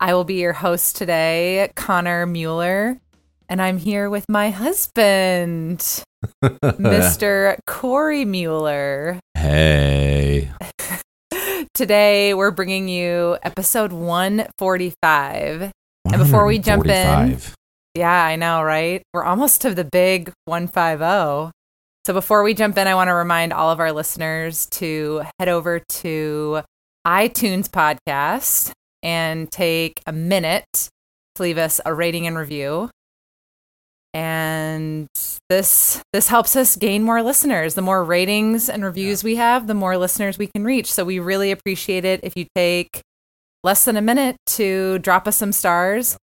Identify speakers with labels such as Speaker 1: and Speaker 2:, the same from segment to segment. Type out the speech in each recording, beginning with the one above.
Speaker 1: I will be your host today, Conner Mueller, and I'm here with my husband, Mr. Cory Mueller.
Speaker 2: Hey.
Speaker 1: Today we're bringing you episode 145. And before we jump in, yeah, I know, right? We're almost to the big 150. So before we jump in, I want to remind all of our listeners to head over to iTunes podcast and take a minute to leave us a rating and review. And this this helps us gain more listeners. The more ratings and reviews we have, the more listeners we can reach. So we really appreciate it if you take less than a minute to drop us some stars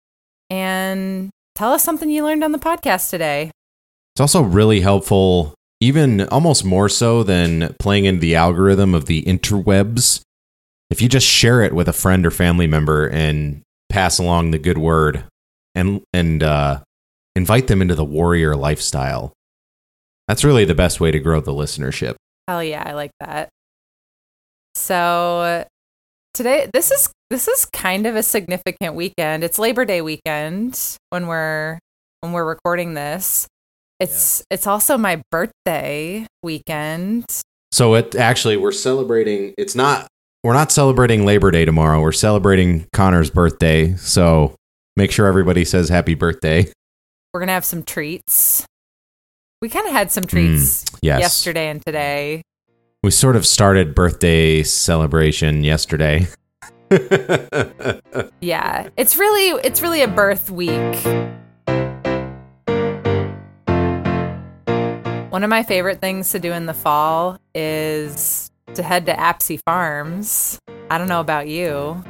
Speaker 1: and tell us something you learned on the podcast today.
Speaker 2: It's also really helpful, even almost more so than playing in the algorithm of the interwebs. If you just share it with a friend or family member and pass along the good word and and uh, invite them into the warrior lifestyle, that's really the best way to grow the listenership.
Speaker 1: Hell yeah, I like that. So today this is this is kind of a significant weekend. It's Labor Day weekend when we're when we're recording this. It's it's also my birthday weekend.
Speaker 2: So it actually we're celebrating. It's not we're not celebrating Labor Day tomorrow. We're celebrating Conner's birthday. So make sure everybody says happy birthday.
Speaker 1: We're gonna have some treats. We kind of had some treats mm,
Speaker 2: yes.
Speaker 1: yesterday and today.
Speaker 2: We sort of started birthday celebration yesterday.
Speaker 1: Yeah, it's really it's really a birth week. One of my favorite things to do in the fall is to head to Apsey Farms. I don't know about you.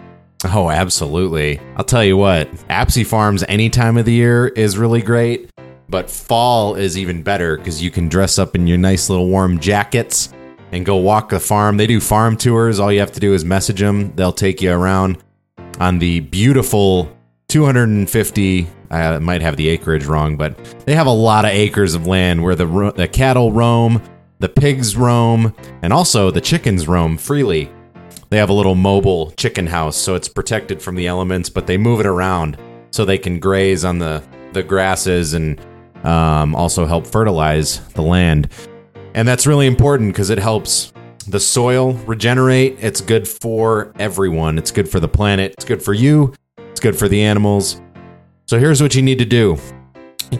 Speaker 2: oh, absolutely. I'll tell you what, Apsey Farms any time of the year is really great, but fall is even better because you can dress up in your nice little warm jackets and go walk the farm. They do farm tours. All you have to do is message them, they'll take you around on the beautiful 250 I might have the acreage wrong, but they have a lot of acres of land where the the cattle roam, the pigs roam, and also the chickens roam freely. They have a little mobile chicken house, so it's protected from the elements, but they move it around so they can graze on the the grasses and um, also help fertilize the land. And that's really important because it helps the soil regenerate. It's good for everyone. It's good for the planet. It's good for you. It's good for the animals. So here's what you need to do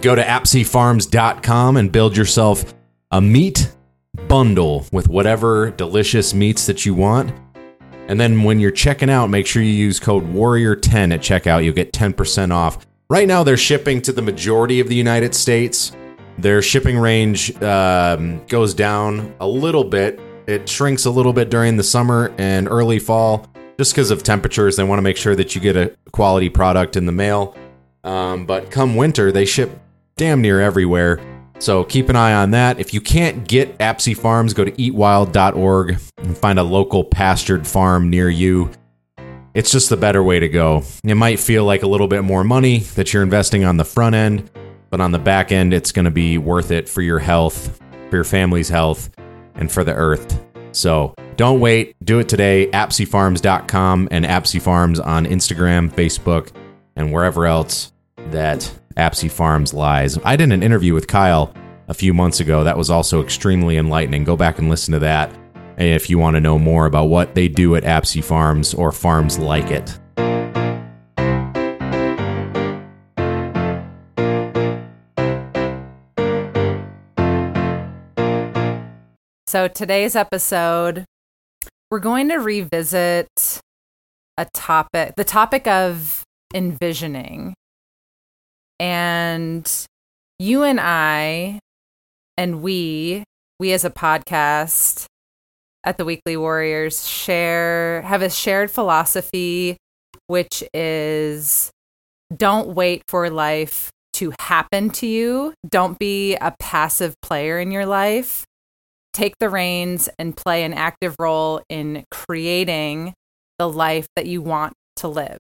Speaker 2: go to apseyfarms.com and build yourself a meat bundle with whatever delicious meats that you want. And then when you're checking out, make sure you use code Warrior10 at checkout. You'll get 10% off. Right now, they're shipping to the majority of the United States. Their shipping range um, goes down a little bit. It shrinks a little bit during the summer and early fall just because of temperatures. They want to make sure that you get a quality product in the mail. Um, but come winter, they ship damn near everywhere. So keep an eye on that. If you can't get Apsey Farms, go to eatwild.org and find a local pastured farm near you. It's just the better way to go. It might feel like a little bit more money that you're investing on the front end, but on the back end, it's going to be worth it for your health, for your family's health, and for the earth. So don't wait. Do it today. ApseyFarms.com and Apsey Farms on Instagram, Facebook, and wherever else that Apsey Farms lies. I did an interview with Kyle a few months ago that was also extremely enlightening. Go back and listen to that if you want to know more about what they do at Apsey Farms or farms like it.
Speaker 1: So today's episode, we're going to revisit a topic, the topic of envisioning. And you and I and we, we as a podcast at the Weekly Warriors share have a shared philosophy which is don't wait for life to happen to you. Don't be a passive player in your life. Take the reins and play an active role in creating the life that you want to live.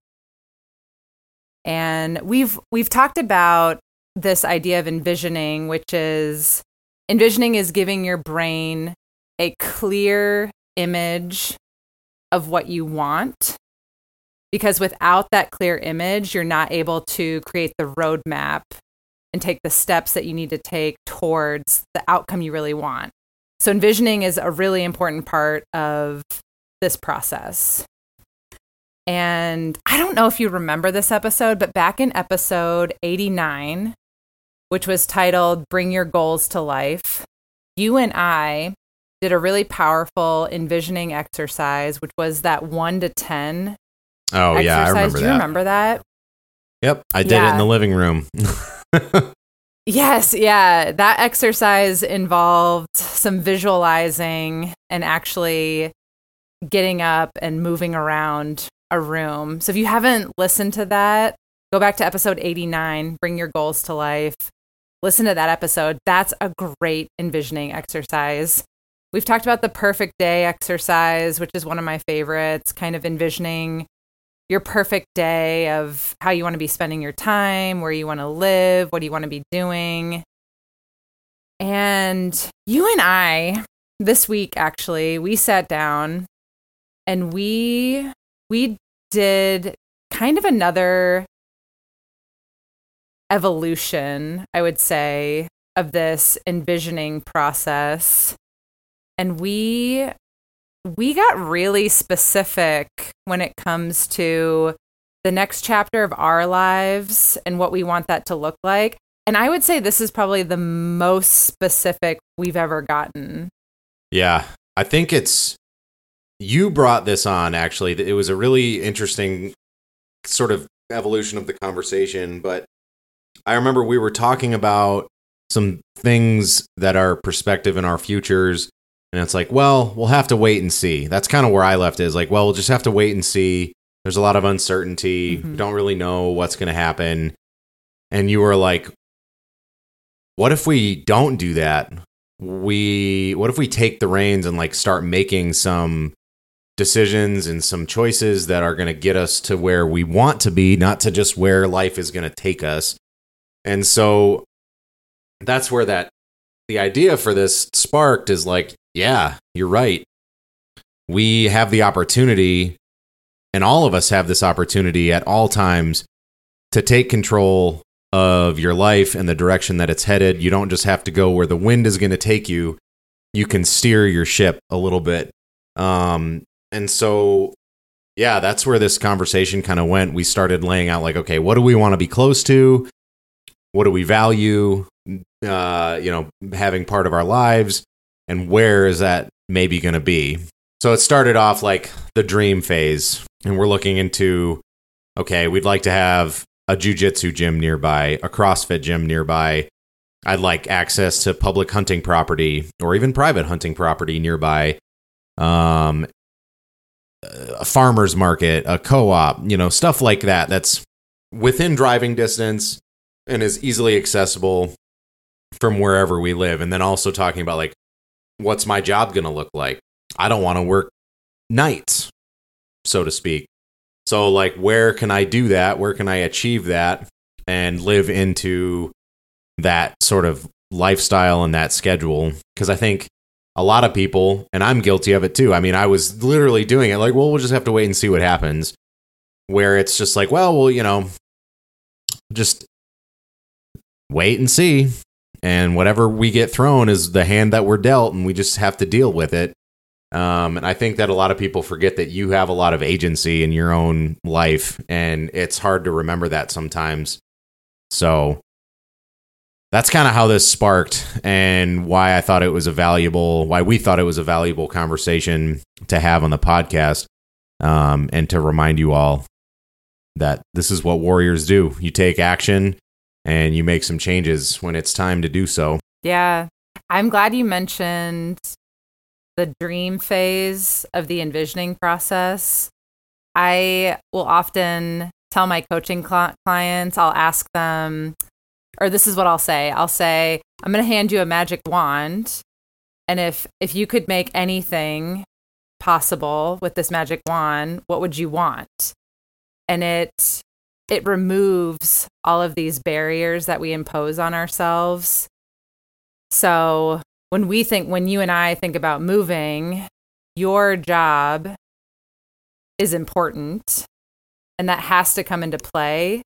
Speaker 1: And we've we've talked about this idea of envisioning, which is envisioning is giving your brain a clear image of what you want. Because without that clear image, you're not able to create the roadmap and take the steps that you need to take towards the outcome you really want. So, envisioning is a really important part of this process. And I don't know if you remember this episode, but back in episode 89, which was titled Bring Your Goals to Life, you and I did a really powerful envisioning exercise, which was that one to 10.
Speaker 2: Oh,
Speaker 1: exercise.
Speaker 2: yeah, I remember
Speaker 1: Do you
Speaker 2: that.
Speaker 1: remember that?
Speaker 2: Yep, I did it in the living room.
Speaker 1: Yes, yeah. That exercise involved some visualizing and actually getting up and moving around a room. So if you haven't listened to that, go back to episode 89, Bring Your Goals to Life. Listen to that episode. That's a great envisioning exercise. We've talked about the perfect day exercise, which is one of my favorites, kind of envisioning your perfect day of how you want to be spending your time, where you want to live, what do you want to be doing. And you and I this week actually, we sat down and we we did kind of another evolution, I would say, of this envisioning process. And we we got really specific when it comes to the next chapter of our lives and what we want that to look like. And I would say this is probably the most specific we've ever gotten.
Speaker 2: Yeah, I think it's you brought this on actually. It was a really interesting sort of evolution of the conversation, but I remember we were talking about some things that are perspective in our futures and it's like, well, we'll have to wait and see. That's kind of where I left it. Is like, well, we'll just have to wait and see. There's a lot of uncertainty.
Speaker 1: Mhm.
Speaker 2: We don't really know what's going to happen. And you were like, what if we don't do that? We what if we take the reins and like start making some decisions and some choices that are going to get us to where we want to be, not to just where life is going to take us. And so that's where that the idea for this sparked is like, yeah, you're right. We have the opportunity, and all of us have this opportunity at all times to take control of your life and the direction that it's headed. You don't just have to go where the wind is going to take you. You can steer your ship a little bit. Um, and so, yeah, that's where this conversation kind of went. We started laying out like, okay, what do we want to be close to? What do we value? Uh, you know, having part of our lives, and where is that maybe going to be? So it started off like the dream phase, and we're looking into, okay, we'd like to have a jujitsu gym nearby, a CrossFit gym nearby. I'd like access to public hunting property or even private hunting property nearby. Um, a farmer's market, a co-op, you know, stuff like that. That's within driving distance and is easily accessible from wherever we live. And then also talking about like, what's my job going to look like? I don't want to work nights, so to speak. So, like, where can I do that? Where can I achieve that and live into that sort of lifestyle and that schedule? Because I think a lot of people, and I'm guilty of it too. I mean, I was literally doing it like, well, we'll just have to wait and see what happens. Where it's just like, well, well, you know, just wait and see. And whatever we get thrown is the hand that we're dealt, and we just have to deal with it. Um, and I think that a lot of people forget that you have a lot of agency in your own life, and it's hard to remember that sometimes. So that's kind of how this sparked, and why I thought it was a valuable, why we thought it was a valuable conversation to have on the podcast, um, and to remind you all that this is what warriors do. You take action and you make some changes when it's time to do so.
Speaker 1: Yeah. I'm glad you mentioned the dream phase of the envisioning process I will often tell my coaching cl- clients, I'll ask them, or this is what I'll say I'll say, I'm going to hand you a magic wand. And if if you could make anything possible with this magic wand, what would you want? And it it removes all of these barriers that we impose on ourselves. So, when we think when you and I think about moving, your job is important and that has to come into play.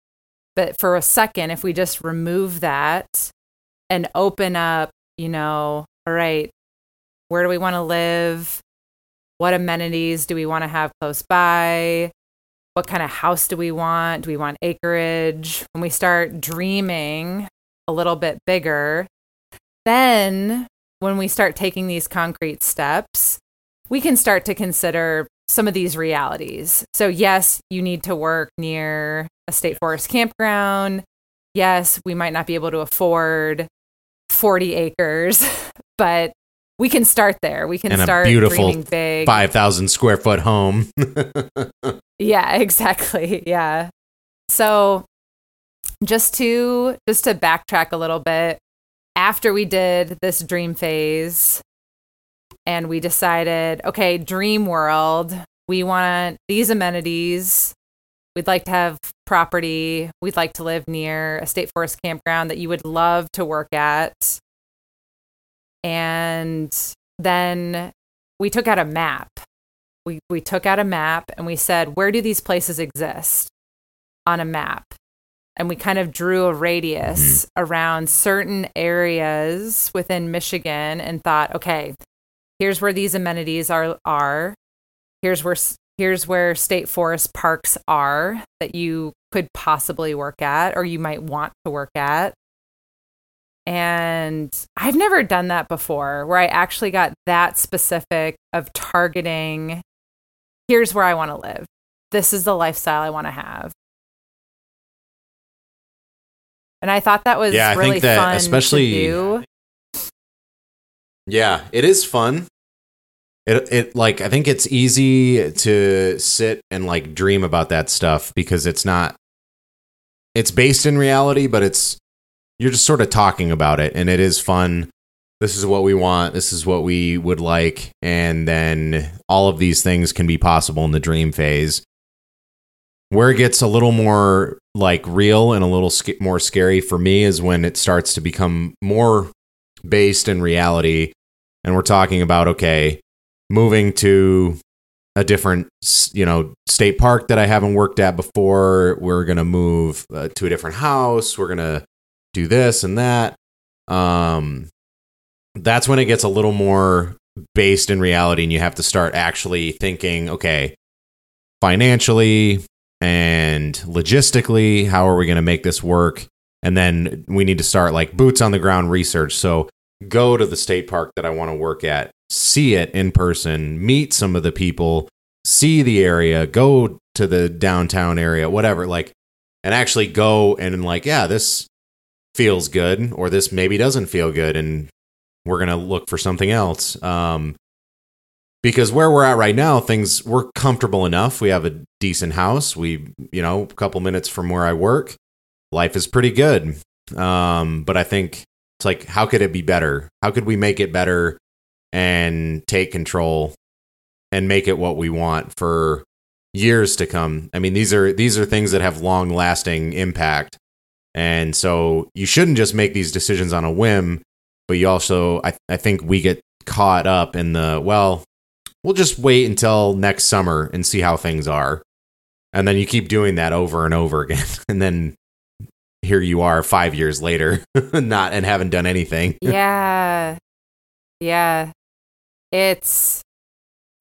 Speaker 1: But for a second, if we just remove that and open up, you know, all right, where do we want to live? What amenities do we want to have close by? What kind of house do we want? Do we want acreage? When we start dreaming a little bit bigger, then when we start taking these concrete steps, we can start to consider some of these realities. So, yes, you need to work near a state forest campground. Yes, we might not be able to afford 40 acres, but we can start there. We can
Speaker 2: And a
Speaker 1: start
Speaker 2: beautiful
Speaker 1: dreaming big.
Speaker 2: 5,000 square foot home.
Speaker 1: Yeah, exactly. Yeah. So just to just to backtrack a little bit, after we did this dream phase and we decided, okay, dream world, we want these amenities. We'd like to have property. We'd like to live near a state forest campground that you would love to work at. And then we took out a map we we took out a map and we said where do these places exist on a map and we kind of drew a radius hmm. around certain areas within Michigan and thought okay here's where these amenities are are here's where here's where state forest parks are that you could possibly work at or you might want to work at and I've never done that before where I actually got that specific of targeting here's where I want to live. This is the lifestyle I want to have. And I thought that was
Speaker 2: Yeah, I think
Speaker 1: really
Speaker 2: that
Speaker 1: fun
Speaker 2: especially-
Speaker 1: to do.
Speaker 2: Yeah, it is fun. It it like I think it's easy to sit and like dream about that stuff because it's not it's based in reality, but it's you're just sort of talking about it and it is fun. This is what we want, this is what we would like, and then all of these things can be possible in the dream phase. Where it gets a little more like real and a little sc- more scary for me is when it starts to become more based in reality and we're talking about okay moving to a different you know state park that i haven't worked at before. We're gonna move uh, to a different house. We're gonna do this and that. Um that's when it gets a little more based in reality and you have to start actually thinking okay financially and logistically how are we going to make this work? And then we need to start like boots on the ground research. So go to the state park that I want to work at, see it in person, meet some of the people, see the area, go to the downtown area, whatever, like, and actually go and like, yeah, this feels good, or this maybe doesn't feel good, and we're gonna look for something else. Um, because where we're at right now, things we're comfortable enough. We have a decent house. We, you know, a couple minutes from where I work. Life is pretty good. Um, but I think it's like, how could it be better? How could we make it better and take control and make it what we want for years to come? I mean, these are these are things that have long lasting impact. And so you shouldn't just make these decisions on a whim, but you also I, I think we get caught up in the well, we'll just wait until next summer and see how things are. And then you keep doing that over and over again. And then here you are five years later, not and haven't done anything.
Speaker 1: yeah. Yeah. It's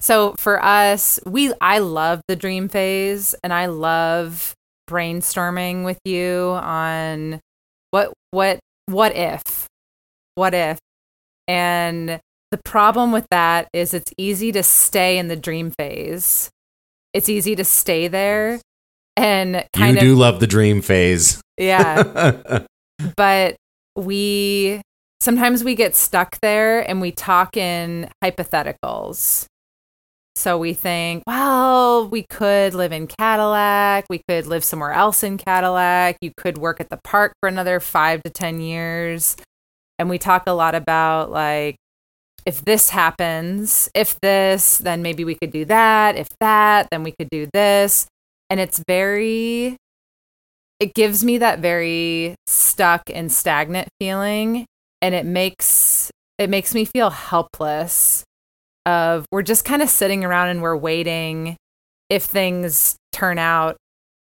Speaker 1: so for us, we I love the dream phase and I love brainstorming with you on what what what if? What if? And the problem with that is it's easy to stay in the dream phase. It's easy to stay there and kind
Speaker 2: you
Speaker 1: of
Speaker 2: do love the dream phase.
Speaker 1: yeah but we sometimes we get stuck there and we talk in hypotheticals. So we think, well, we could live in Cadillac. We could live somewhere else in Cadillac. You could work at the park for another five to 10 years. And we talk a lot about like, if this happens, if this, then maybe we could do that. If that, then we could do this. And it's very, it gives me that very stuck and stagnant feeling. And it makes, it makes me feel helpless of we're just kind of sitting around and we're waiting if things turn out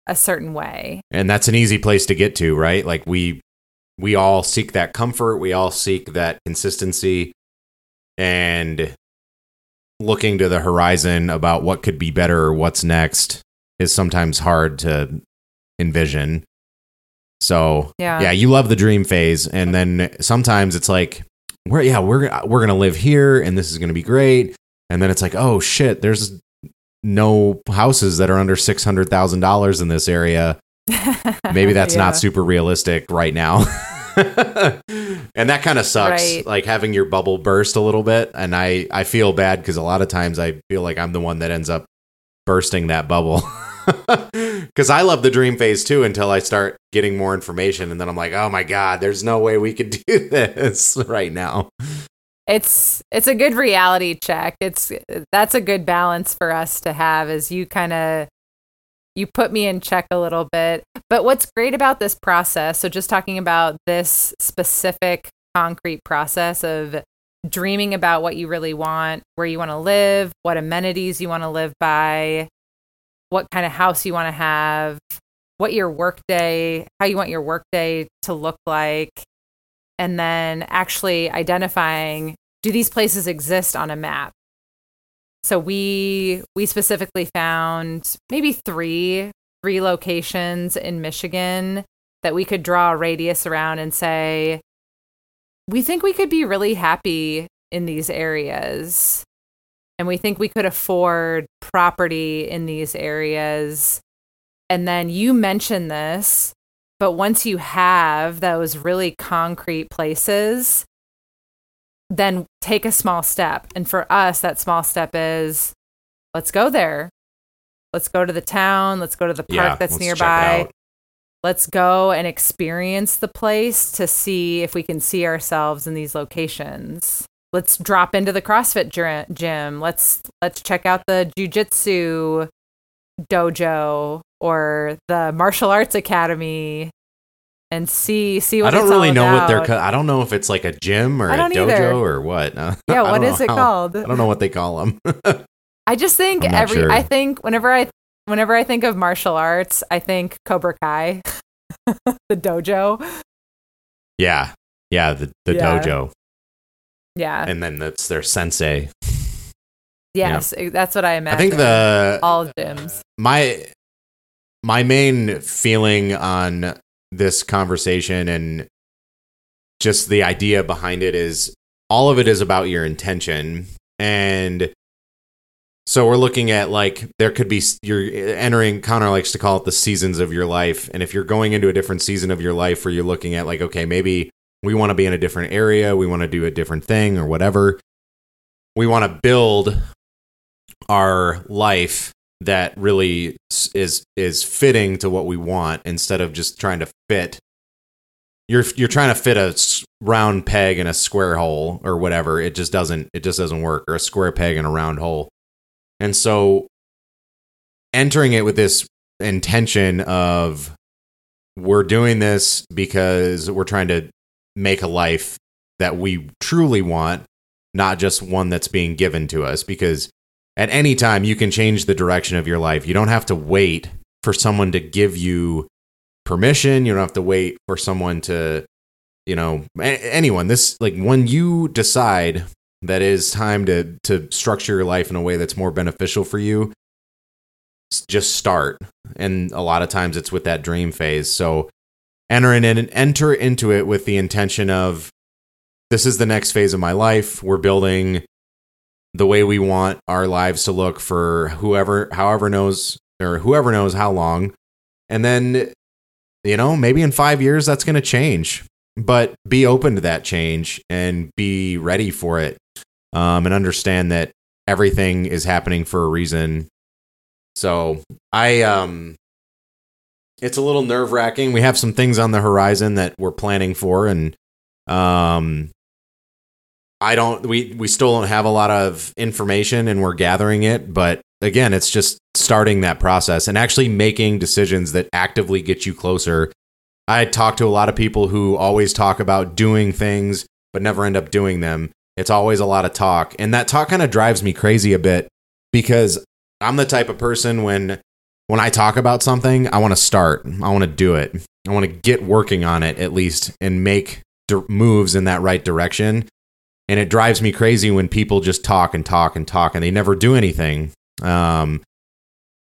Speaker 1: a certain way.
Speaker 2: And that's an easy place to get to, right? Like we we all seek that comfort, we all seek that consistency and looking to the horizon about what could be better or what's next is sometimes hard to envision. So,
Speaker 1: Yeah.
Speaker 2: yeah, you love the dream phase and then sometimes it's like we're yeah, we're we're going to live here and this is going to be great. And then it's like, "Oh shit, there's no houses that are under $600,000 in this area." Maybe that's
Speaker 1: Yeah.
Speaker 2: not super realistic right now. and that kind of sucks
Speaker 1: Right.
Speaker 2: like having your bubble burst a little bit and I I feel bad cuz a lot of times I feel like I'm the one that ends up bursting that bubble. Cuz I love the dream phase too until I start getting more information and then I'm like, "Oh my god, there's no way we could do this right now."
Speaker 1: it's it's a good reality check. It's that's a good balance for us to have as you kind of you put me in check a little bit. But what's great about this process, so just talking about this specific concrete process of dreaming about what you really want, where you want to live, what amenities you want to live by, what kind of house you want to have, what your workday, how you want your workday to look like, and then actually identifying do these places exist on a map? So we we specifically found maybe three three locations in michigan that we could draw a radius around and say we think we could be really happy in these areas and we think we could afford property in these areas and then you mentioned this but once you have those really concrete places then take a small step. And for us, that small step is let's go there. Let's go to the town. Let's go to the park
Speaker 2: Yeah,
Speaker 1: that's
Speaker 2: let's
Speaker 1: nearby. Let's go and experience the place to see if we can see ourselves in these locations. Let's drop into the CrossFit gym. Let's let's check out the jujitsu dojo or the martial arts academy and see see what
Speaker 2: I don't really know what they're
Speaker 1: about.
Speaker 2: I don't know if it's like a gym or a dojo
Speaker 1: either.
Speaker 2: or what.
Speaker 1: Yeah, what is it
Speaker 2: how-
Speaker 1: called?
Speaker 2: I don't know what they call them.
Speaker 1: I just think every
Speaker 2: sure.
Speaker 1: I think whenever I whenever I think of martial arts, I think Cobra Kai, the dojo.
Speaker 2: yeah. Yeah, the, the
Speaker 1: Yeah.
Speaker 2: dojo.
Speaker 1: Yeah.
Speaker 2: And then that's their sensei.
Speaker 1: yes, that's what I imagine.
Speaker 2: I think the
Speaker 1: all gyms.
Speaker 2: my my main feeling on this conversation and just the idea behind it is all of it is about your intention and so we're looking at like there could be you're entering conner likes to call it the seasons of your life and if you're going into a different season of your life where you're looking at like okay maybe we want to be in a different area we want to do a different thing or whatever. We want to build our life that really is is fitting to what we want instead of just trying to fit. You're you're trying to fit a round peg in a square hole or whatever. It just doesn't it just doesn't work. Or a square peg in a round hole. And so entering it with this intention of we're doing this because we're trying to make a life that we truly want not just one that's being given to us because at any time you can change the direction of your life. You don't have to wait for someone to give you permission. You don't have to wait for someone to, you know, anyone. This like when you decide that it is time to to structure your life in a way that's more beneficial for you, just start. And a lot of times it's with that dream phase. So enter in and enter into it with the intention of this is the next phase of my life. We're building the way we want our lives to look for whoever however knows or whoever knows how long and then you know maybe in 5 years that's going to change but be open to that change and be ready for it um, and understand that everything is happening for a reason. So I um it's a little nerve wracking. We have some things on the horizon that we're planning for and um I don't we we still don't have a lot of information and we're gathering it, but again, it's just starting that process and actually making decisions that actively get you closer. I talk to a lot of people who always talk about doing things but never end up doing them. It's always a lot of talk, and that talk kind of drives me crazy a bit because I'm the type of person when when I talk about something, I want to start. I want to do it. I want to get working on it at least and make moves in that right direction. And it drives me crazy when people just talk and talk and talk and they never do anything. Um,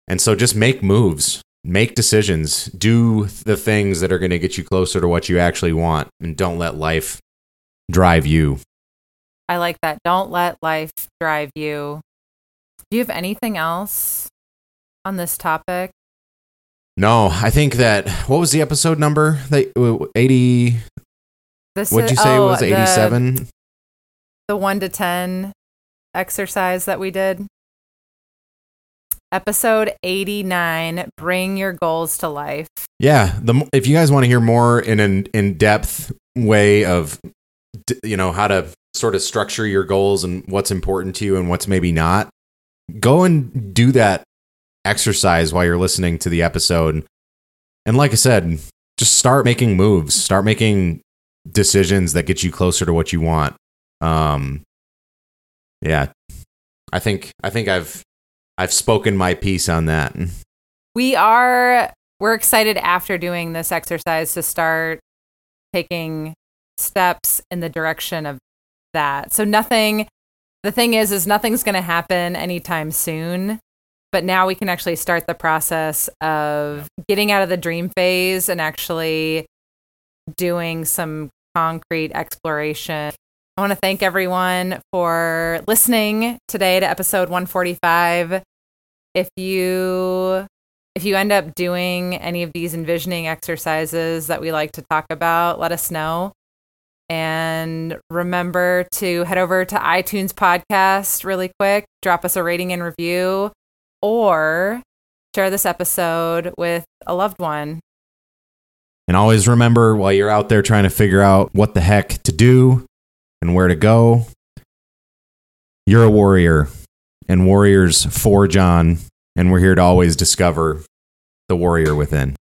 Speaker 2: and so just make moves, make decisions, do the things that are going to get you closer to what you actually want, and don't let life drive you.
Speaker 1: I like that. Don't let life drive you. Do you have anything else on this topic?
Speaker 2: No, I think that what was the episode number? That eighty.
Speaker 1: This
Speaker 2: What'd you
Speaker 1: is-
Speaker 2: say it
Speaker 1: oh,
Speaker 2: was eighty-seven?
Speaker 1: The, one to 10 exercise that we did. Episode 89 Bring Your Goals to Life.
Speaker 2: Yeah, the if you guys want to hear more in an in-depth way of you know how to sort of structure your goals and what's important to you and what's maybe not, go and do that exercise while you're listening to the episode. And like I said, just start making moves, start making decisions that get you closer to what you want. Um yeah. I think I think I've I've spoken my piece on that.
Speaker 1: We are we're excited after doing this exercise to start taking steps in the direction of that. So nothing the thing is is nothing's going to happen anytime soon, but now we can actually start the process of getting out of the dream phase and actually doing some concrete exploration. I want to thank everyone for listening today to episode 145. If you if you end up doing any of these envisioning exercises that we like to talk about, let us know. And remember to head over to iTunes podcast really quick, drop us a rating and review, or share this episode with a loved one.
Speaker 2: And always remember while you're out there trying to figure out what the heck to do and where to go, you're a warrior, and warriors forge on, and we're here to always discover the warrior within.